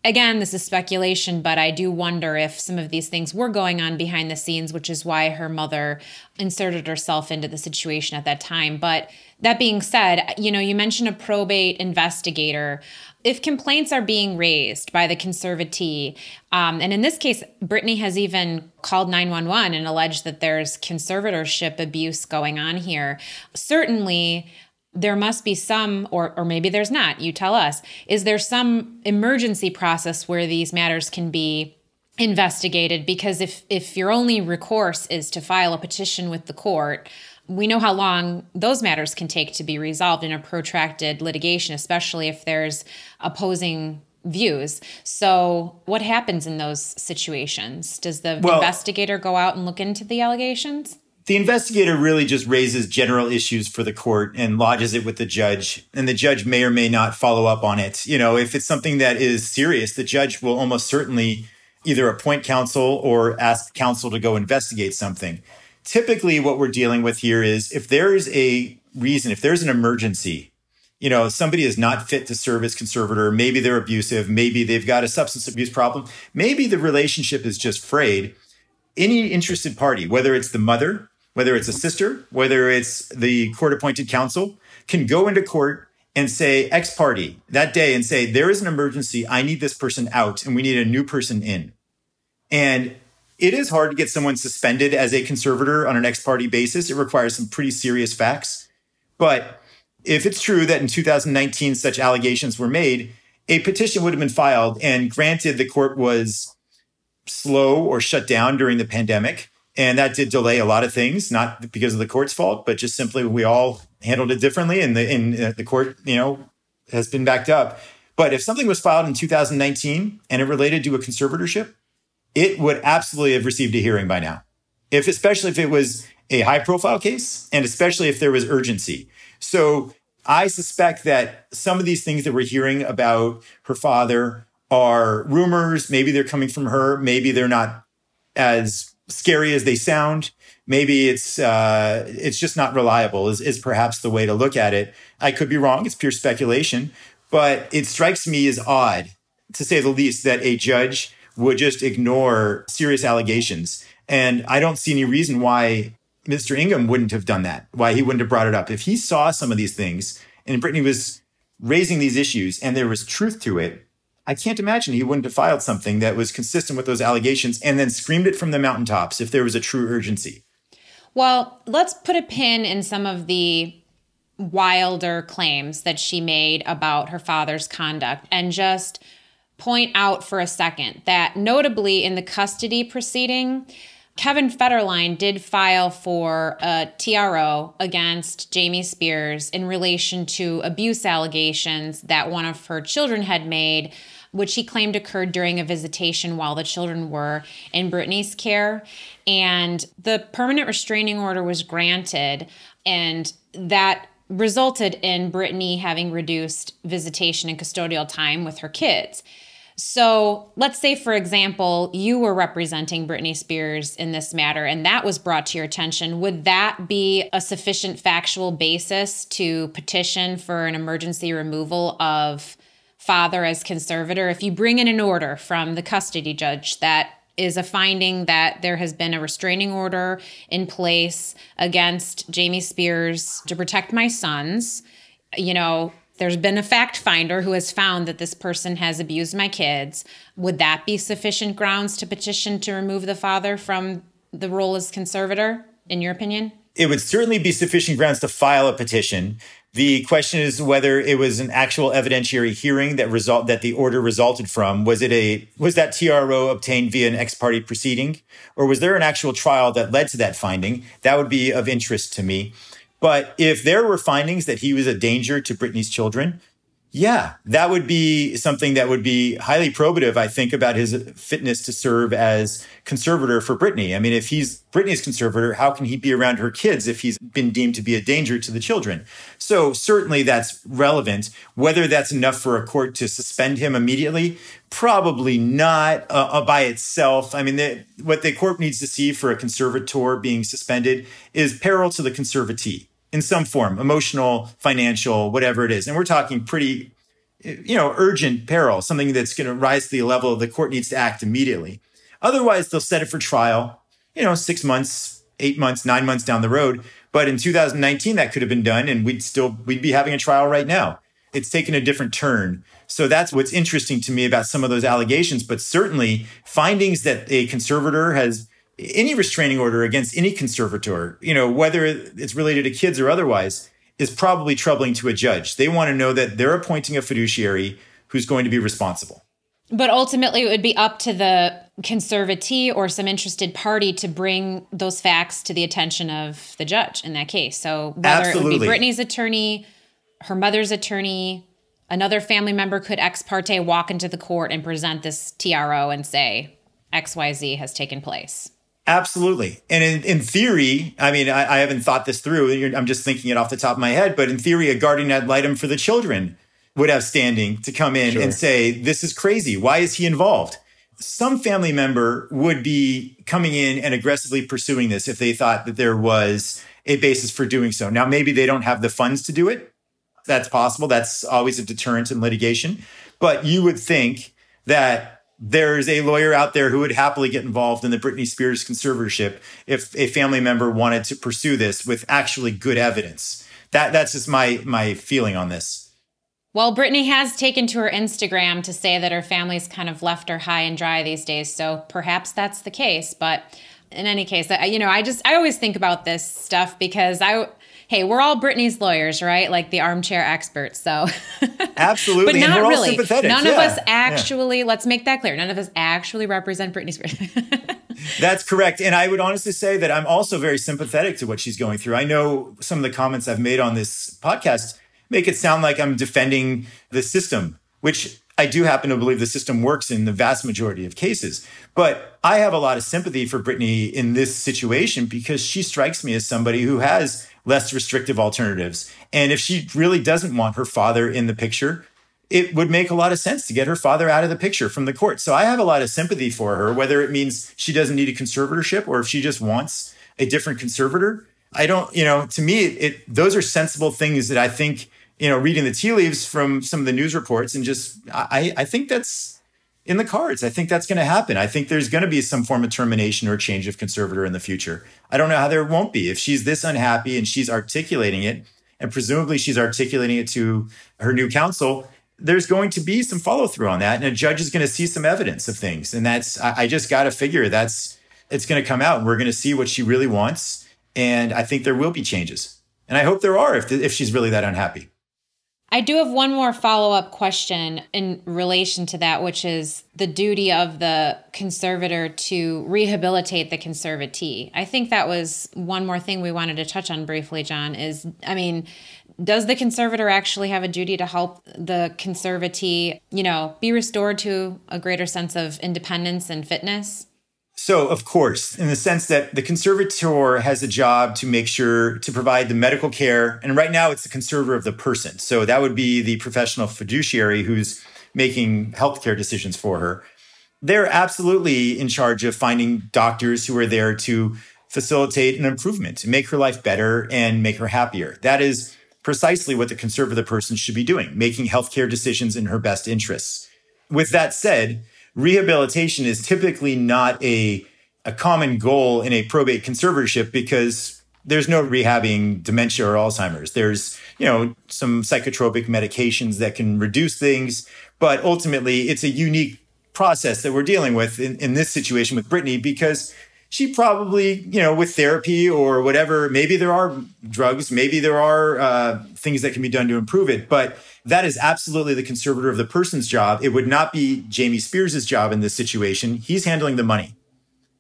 again, this is speculation, but I do wonder if some of these things were going on behind the scenes, which is why her mother inserted herself into the situation at that time. But that being said, you know, you mentioned a probate investigator. If complaints are being raised by the conservatee, um, and in this case, Britney has even called 911 and alleged that there's conservatorship abuse going on here, certainly there must be some or or maybe there's not you tell us is there some emergency process where these matters can be investigated because if if your only recourse is to file a petition with the court we know how long those matters can take to be resolved in a protracted litigation, especially if there's opposing views. So, what happens in those situations? Does the well, investigator go out and look into the allegations? The investigator really just raises general issues for the court and lodges it with the judge, and the judge may or may not follow up on it. You know, if it's something that is serious, the judge will almost certainly either appoint counsel or ask counsel to go investigate something typically what we're dealing with here is if there's a reason, if there's an emergency, you know, somebody is not fit to serve as conservator, maybe they're abusive, maybe they've got a substance abuse problem, maybe the relationship is just frayed. Any interested party, whether it's the mother, whether it's a sister, whether it's the court appointed counsel, can go into court and say ex parte that day and say, there is an emergency. I need this person out and we need a new person in. And it is hard to get someone suspended as a conservator on an ex parte basis. It requires some pretty serious facts. But if it's true that in 2019 such allegations were made, a petition would have been filed. And granted, the court was slow or shut down during the pandemic. And that did delay a lot of things, not because of the court's fault, but just simply we all handled it differently. And the, in, uh, the court, you know, has been backed up. But if something was filed in 2019 and it related to a conservatorship, it would absolutely have received a hearing by now. If, especially if it was a high profile case and especially if there was urgency. So I suspect that some of these things that we're hearing about her father are rumors. Maybe they're coming from her. Maybe they're not as scary as they sound. Maybe it's uh, it's just not reliable. Is is perhaps the way to look at it. I could be wrong. It's pure speculation, but it strikes me as odd, to say the least, that a judge would just ignore serious allegations. And I don't see any reason why Mr. Ingham wouldn't have done that, why he wouldn't have brought it up. If he saw some of these things and Britney was raising these issues and there was truth to it, I can't imagine he wouldn't have filed something that was consistent with those allegations and then screamed it from the mountaintops if there was a true urgency. Well, let's put a pin in some of the wilder claims that she made about her father's conduct and just point out for a second that notably in the custody proceeding, Kevin Federline did file for a TRO against Jamie Spears in relation to abuse allegations that one of her children had made, which he claimed occurred during a visitation while the children were in Britney's care. And the permanent restraining order was granted, and that resulted in Britney having reduced visitation and custodial time with her kids. So let's say, for example, you were representing Britney Spears in this matter and that was brought to your attention. Would that be a sufficient factual basis to petition for an emergency removal of father as conservator? If you bring in an order from the custody judge that is a finding that there has been a restraining order in place against Jamie Spears to protect my sons, you know, there's been a fact finder who has found that this person has abused my kids. Would that be sufficient grounds to petition to remove the father from the role as conservator, in your opinion? It would certainly be sufficient grounds to file a petition. The question is whether it was an actual evidentiary hearing that result that the order resulted from. Was it a was that TRO obtained via an ex parte proceeding, or was there an actual trial that led to that finding? That would be of interest to me. But if there were findings that he was a danger to Britney's children, yeah, that would be something that would be highly probative, I think, about his fitness to serve as conservator for Britney. I mean, if he's Britney's conservator, how can he be around her kids if he's been deemed to be a danger to the children? So certainly that's relevant. Whether that's enough for a court to suspend him immediately, probably not uh, uh by itself. I mean, what the court needs to see for a conservator being suspended is peril to the conservatee in some form, emotional, financial, whatever it is. And we're talking pretty, you know, urgent peril, something that's going to rise to the level the court needs to act immediately. Otherwise, they'll set it for trial, you know, six months, eight months, nine months down the road. But in 2019, that could have been done and we'd still, we'd be having a trial right now. It's taken a different turn. So that's what's interesting to me about some of those allegations. But certainly findings that a conservator has any restraining order against any conservator, you know, whether it's related to kids or otherwise, is probably troubling to a judge. They want to know that they're appointing a fiduciary who's going to be responsible. But ultimately, it would be up to the conservatee or some interested party to bring those facts to the attention of the judge in that case. So whether Absolutely. it would be Britney's attorney, her mother's attorney, another family member could ex parte walk into the court and present this TRO and say XYZ has taken place. Absolutely. And in, in theory, I mean, I, I haven't thought this through. I'm just thinking it off the top of my head, but in theory, a guardian ad litem for the children would have standing to come in sure. and say, this is crazy. Why is he involved? Some family member would be coming in and aggressively pursuing this if they thought that there was a basis for doing so. Now, maybe they don't have the funds to do it. That's possible. That's always a deterrent in litigation. But you would think that there's a lawyer out there who would happily get involved in the Britney Spears conservatorship if a family member wanted to pursue this with actually good evidence. That that's just my my feeling on this. Well, Britney has taken to her Instagram to say that her family's kind of left her high and dry these days, so perhaps that's the case. But in any case, I, you know, I just I always think about this stuff because I hey, we're all Britney's lawyers, right? Like the armchair experts. So absolutely, but not really. None yeah. of us actually. Yeah. Let's make that clear. None of us actually represent Britney Spears. That's correct, and I would honestly say that I'm also very sympathetic to what she's going through. I know some of the comments I've made on this podcast make it sound like I'm defending the system, which I do happen to believe the system works in the vast majority of cases. But I have a lot of sympathy for Britney in this situation because she strikes me as somebody who has less restrictive alternatives. And if she really doesn't want her father in the picture, it would make a lot of sense to get her father out of the picture from the court. So I have a lot of sympathy for her, whether it means she doesn't need a conservatorship or if she just wants a different conservator. I don't, you know, to me, it, those are sensible things that I think, you know, reading the tea leaves from some of the news reports and just, I, I think that's in the cards. I think that's going to happen. I think there's going to be some form of termination or change of conservator in the future. I don't know how there won't be. If she's this unhappy and she's articulating it, and presumably she's articulating it to her new counsel, there's going to be some follow through on that. And a judge is going to see some evidence of things. And that's, I, I just got to figure that's, it's going to come out and we're going to see what she really wants. And I think there will be changes. And I hope there are if, if she's really that unhappy. I do have one more follow up question in relation to that, which is the duty of the conservator to rehabilitate the conservatee. I think that was one more thing we wanted to touch on briefly, John. Is, I mean, does the conservator actually have a duty to help the conservatee, you know, be restored to a greater sense of independence and fitness? So, of course, in the sense that the conservator has a job to make sure to provide the medical care. And right now, it's the conservator of the person. So, that would be the professional fiduciary who's making healthcare decisions for her. They're absolutely in charge of finding doctors who are there to facilitate an improvement, to make her life better and make her happier. That is precisely what the conservative person should be doing, making healthcare decisions in her best interests. With that said, rehabilitation is typically not a, a common goal in a probate conservatorship because there's no rehabbing dementia or Alzheimer's. There's, you know, some psychotropic medications that can reduce things, but ultimately it's a unique process that we're dealing with in, in this situation with Britney because she probably, you know, with therapy or whatever, maybe there are drugs, maybe there are uh, things that can be done to improve it, but that is absolutely the conservator of the person's job. It would not be Jamie Spears' job in this situation. He's handling the money.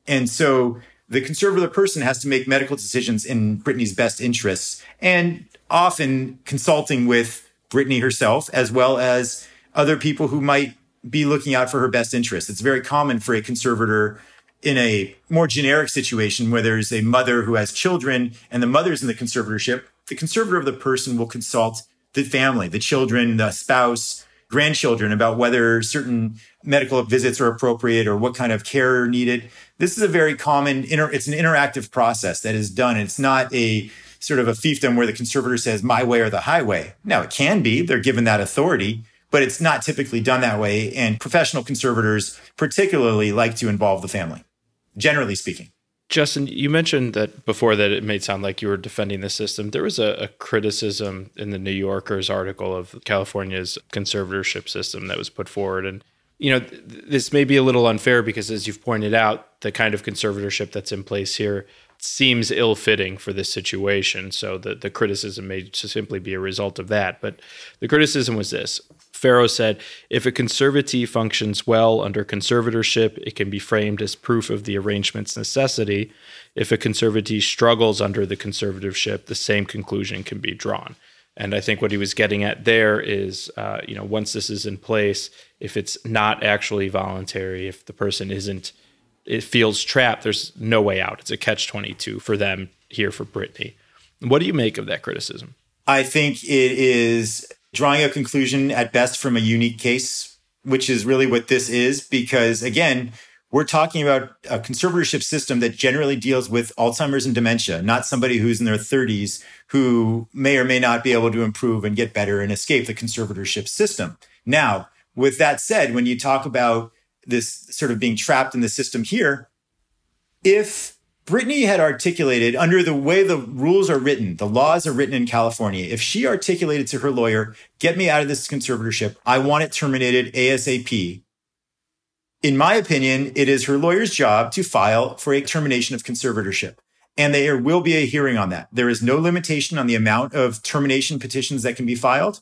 And so the conservative person has to make medical decisions in Britney's best interests and often consulting with Britney herself as well as other people who might be looking out for her best interests. It's very common for a conservator in a more generic situation where there's a mother who has children and the mother's in the conservatorship, the conservator of the person will consult the family, the children, the spouse, grandchildren about whether certain medical visits are appropriate or what kind of care are needed. This is a very common, inter- it's an interactive process that is done. It's not a sort of a fiefdom where the conservator says my way or the highway. Now it can be, they're given that authority, but it's not typically done that way. And professional conservators particularly like to involve the family, generally speaking. Justin, you mentioned that before that it made sound like you were defending the system. There was a, a, criticism in the New Yorker's article of California's conservatorship system that was put forward. And, you know, th- this may be a little unfair because, as you've pointed out, the kind of conservatorship that's in place here seems ill fitting for this situation. So the, the criticism may simply be a result of that. But the criticism was this Ferro said if a conservatee functions well under conservatorship, it can be framed as proof of the arrangement's necessity. If a conservatee struggles under the conservatorship, the same conclusion can be drawn. And I think what he was getting at there is, uh, you know, once this is in place, if it's not actually voluntary, if the person isn't, it feels trapped, there's no way out. It's a catch 22 for them here for Britney. What do you make of that criticism? I think it is drawing a conclusion at best from a unique case, which is really what this is, because again, we're talking about a conservatorship system that generally deals with Alzheimer's and dementia, not somebody who's in their 30s who may or may not be able to improve and get better and escape the conservatorship system. Now, with that said, when you talk about this sort of being trapped in the system here, if Britney had articulated under the way the rules are written, the laws are written in California. If she articulated to her lawyer, get me out of this conservatorship. I want it terminated ASAP. In my opinion, it is her lawyer's job to file for a termination of conservatorship. And there will be a hearing on that. There is no limitation on the amount of termination petitions that can be filed.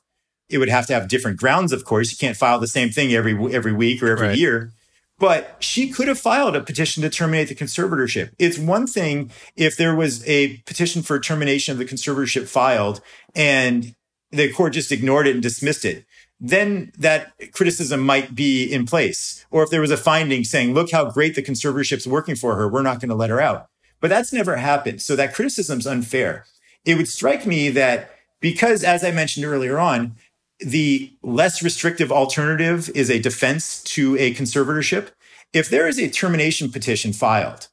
It would have to have different grounds, of course. You can't file the same thing every every week or every right. year. But she could have filed a petition to terminate the conservatorship. It's one thing if there was a petition for termination of the conservatorship filed and the court just ignored it and dismissed it. Then that criticism might be in place. Or if there was a finding saying, look how great the conservatorship's working for her, we're not going to let her out. But that's never happened. So that criticism's unfair. It would strike me that because, as I mentioned earlier on, the less restrictive alternative is a defense to a conservatorship. If there is a termination petition filed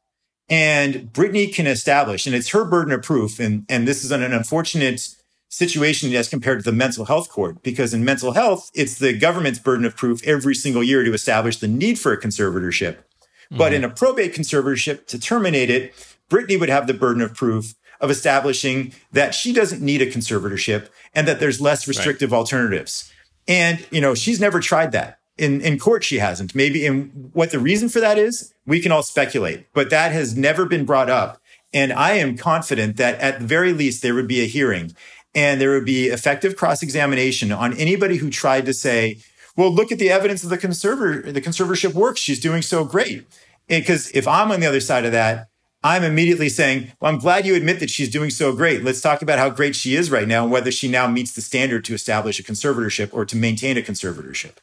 and Britney can establish, and it's her burden of proof, and, and this is an, an unfortunate situation as compared to the mental health court, because in mental health, it's the government's burden of proof every single year to establish the need for a conservatorship. Mm-hmm. But in a probate conservatorship, to terminate it, Britney would have the burden of proof of establishing that she doesn't need a conservatorship and that there's less restrictive right. alternatives. And, you know, she's never tried that. In, in court, she hasn't. Maybe in what the reason for that is, we can all speculate, but that has never been brought up. And I am confident that at the very least, there would be a hearing and there would be effective cross examination on anybody who tried to say, well, look at the evidence of the conservator, the conservatorship works. She's doing so great. Because if I'm on the other side of that, I'm immediately saying, well, I'm glad you admit that she's doing so great. Let's talk about how great she is right now and whether she now meets the standard to establish a conservatorship or to maintain a conservatorship.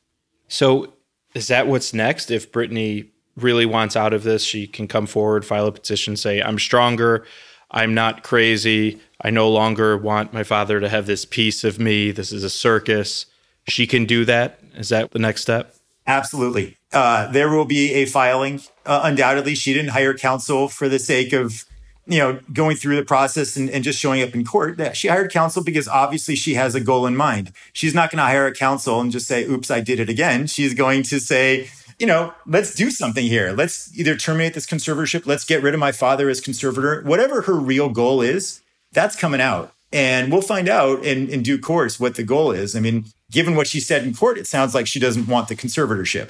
So, is that what's next? If Britney really wants out of this, she can come forward, file a petition, say, I'm stronger. I'm not crazy. I no longer want my father to have this piece of me. This is a circus. She can do that. Is that the next step? Absolutely. Uh, there will be a filing. Uh, undoubtedly, she didn't hire counsel for the sake of, you know, going through the process and, and just showing up in court. She hired counsel because obviously she has a goal in mind. She's not going to hire a counsel and just say, oops, I did it again. She's going to say, you know, let's do something here. Let's either terminate this conservatorship. Let's get rid of my father as conservator. Whatever her real goal is, that's coming out. And we'll find out in, in due course what the goal is. I mean, given what she said in court, it sounds like she doesn't want the conservatorship.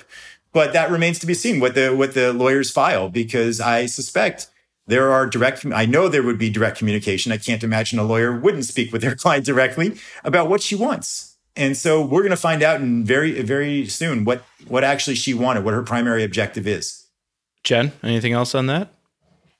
But that remains to be seen what the what the lawyers file because I suspect there are direct I know there would be direct communication. I can't imagine a lawyer wouldn't speak with their client directly about what she wants. And so we're going to find out in very very soon what what actually she wanted, what her primary objective is. Jen, anything else on that?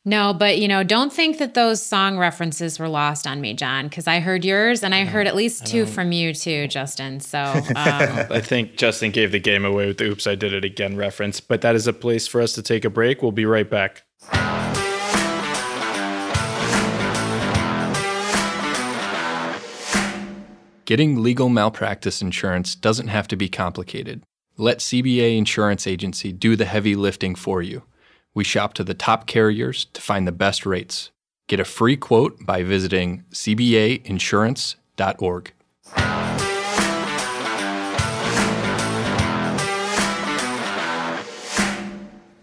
No, but you know, don't think that those song references were lost on me, John, because I heard yours and I heard at least two from you too, Justin. So um, I think Justin gave the game away with the "Oops, I did it again" reference. But that is a place for us to take a break. We'll be right back. Getting legal malpractice insurance doesn't have to be complicated. Let CBA Insurance Agency do the heavy lifting for you. We shop to the top carriers to find the best rates. Get a free quote by visiting cbainsurance.org.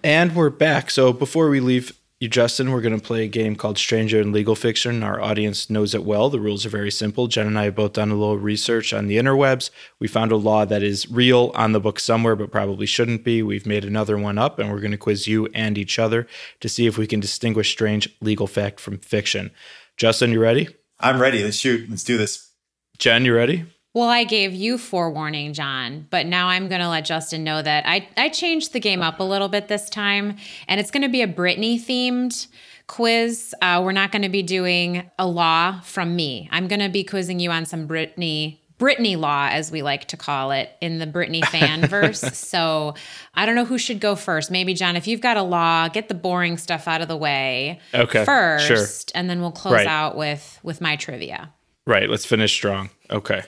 And we're back. So before we leave you, Justin, we're going to play a game called Stranger in Legal Fiction. Our audience knows it well. The rules are very simple. Jen and I have both done a little research on the interwebs. We found a law that is real on the book somewhere, but probably shouldn't be. We've made another one up, and we're going to quiz you and each other to see if we can distinguish strange legal fact from fiction. Justin, you ready? I'm ready. Let's shoot. Let's do this. Jen, you ready? Well, I gave you forewarning, John, but now I'm going to let Justin know that I, I changed the game up a little bit this time, and it's going to be a Britney themed quiz. Uh, we're not going to be doing a law from me. I'm going to be quizzing you on some Britney. Britney law, as we like to call it in the Britney fan verse. so I don't know who should go first. Maybe John, if you've got a law, get the boring stuff out of the way Okay, first, sure. and then we'll close Right. out with with my trivia. Right. Let's finish strong. Okay.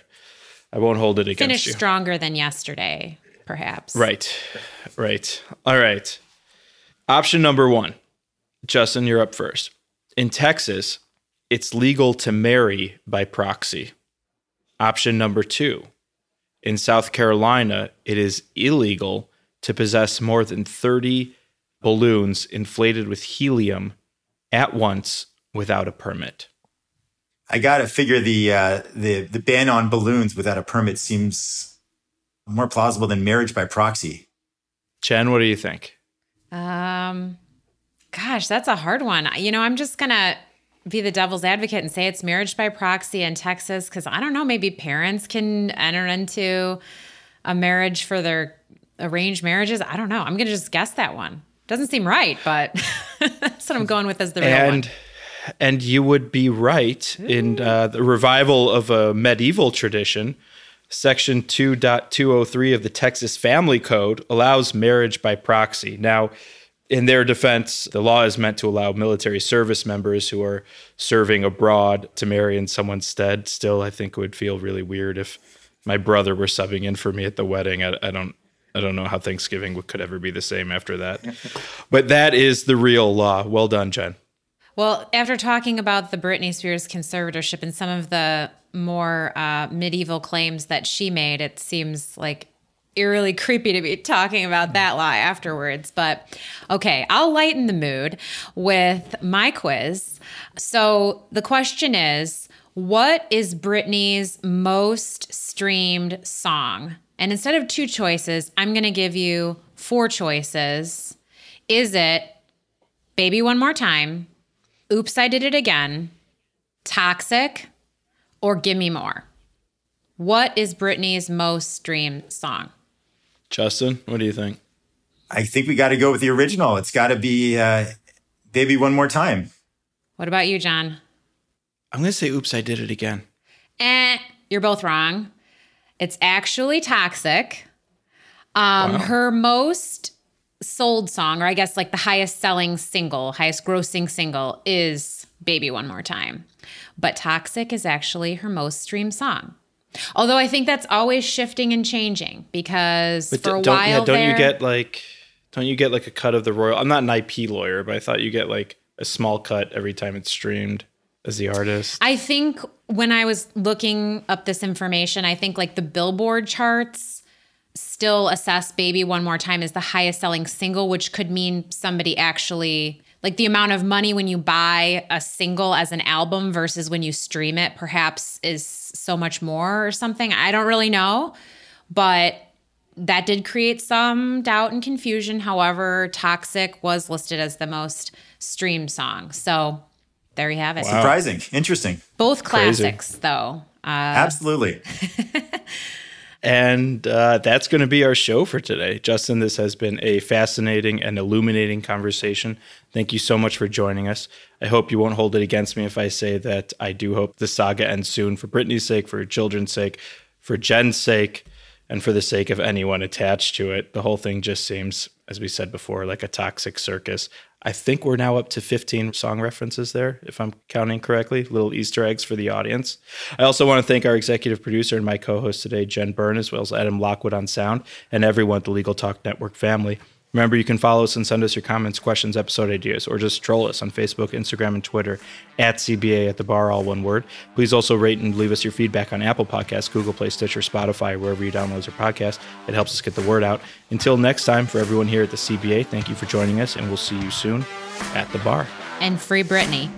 I won't hold it against Finish you. stronger than yesterday, perhaps. Right. Right. All right. Option number one. Justin, you're up first. In Texas, it's legal to marry by proxy. Option number two. In South Carolina, it is illegal to possess more than 30 balloons inflated with helium at once without a permit. I got to figure the uh, the the ban on balloons without a permit seems more plausible than marriage by proxy. Jen, what do you think? Um, gosh, that's a hard one. You know, I'm just gonna be the devil's advocate and say it's marriage by proxy in Texas because I don't know. Maybe parents can enter into a marriage for their arranged marriages. I don't know. I'm gonna just guess that one. Doesn't seem right, but that's what I'm going with as the real and one. And you would be right in uh, the revival of a medieval tradition. Section 2.203 of the Texas Family Code allows marriage by proxy. Now, in their defense, the law is meant to allow military service members who are serving abroad to marry in someone's stead. Still, I think it would feel really weird if my brother were subbing in for me at the wedding. I, I don't I don't know how Thanksgiving could ever be the same after that. but that is the real law. Well done, Jen. Well, after talking about the Britney Spears conservatorship and some of the more uh, medieval claims that she made, it seems like eerily creepy to be talking about that lie afterwards. But okay, I'll lighten the mood with my quiz. So the question is what is Britney's most streamed song? And instead of two choices, I'm going to give you four choices. Is it Baby One More Time? Oops, I Did It Again, Toxic, or Gimme More? What is Britney's most streamed song? Justin, what do you think? I think we got to go with the original. It's got to be uh, "Baby One More Time." What about you, John? I'm going to say, oops, I did it again. Eh, you're both wrong. It's actually Toxic. Um, Her most sold song, or I guess like the highest selling single, highest grossing single, is Baby One More Time. But Toxic is actually her most streamed song. Although I think that's always shifting and changing because But for a don't, while yeah, don't there, you get like, don't you get like a cut of the royal? I'm not an IP lawyer, but I thought you get like a small cut every time it's streamed as the artist. I think when I was looking up this information, I think like the Billboard charts still assess Baby One More Time as the highest selling single, which could mean somebody actually like the amount of money when you buy a single as an album versus when you stream it perhaps is so much more or something. I don't really know, but that did create some doubt and confusion. However, Toxic was listed as the most streamed song. So there you have it. Surprising, interesting. Both Crazy. classics, though. Uh, Absolutely. And uh, that's going to be our show for today. Justin, this has been a fascinating and illuminating conversation. Thank you so much for joining us. I hope you won't hold it against me if I say that I do hope the saga ends soon for Britney's sake, for her children's sake, for Jen's sake, and for the sake of anyone attached to it. The whole thing just seems, as we said before, like a toxic circus. I think we're now up to 15 song references there, if I'm counting correctly, little Easter eggs for the audience. I also want to thank our executive producer and my co host today, Jen Byrne, as well as Adam Lockwood on sound, and everyone at the Legal Talk Network family. Remember, you can follow us and send us your comments, questions, episode ideas, or just troll us on Facebook, Instagram, and Twitter at CBA at the bar, all one word. Please also rate and leave us your feedback on Apple Podcasts, Google Play, Stitcher, Spotify, wherever you download your podcast. It helps us get the word out. Until next time, for everyone here at the CBA, thank you for joining us, and we'll see you soon at the bar. And free Britney.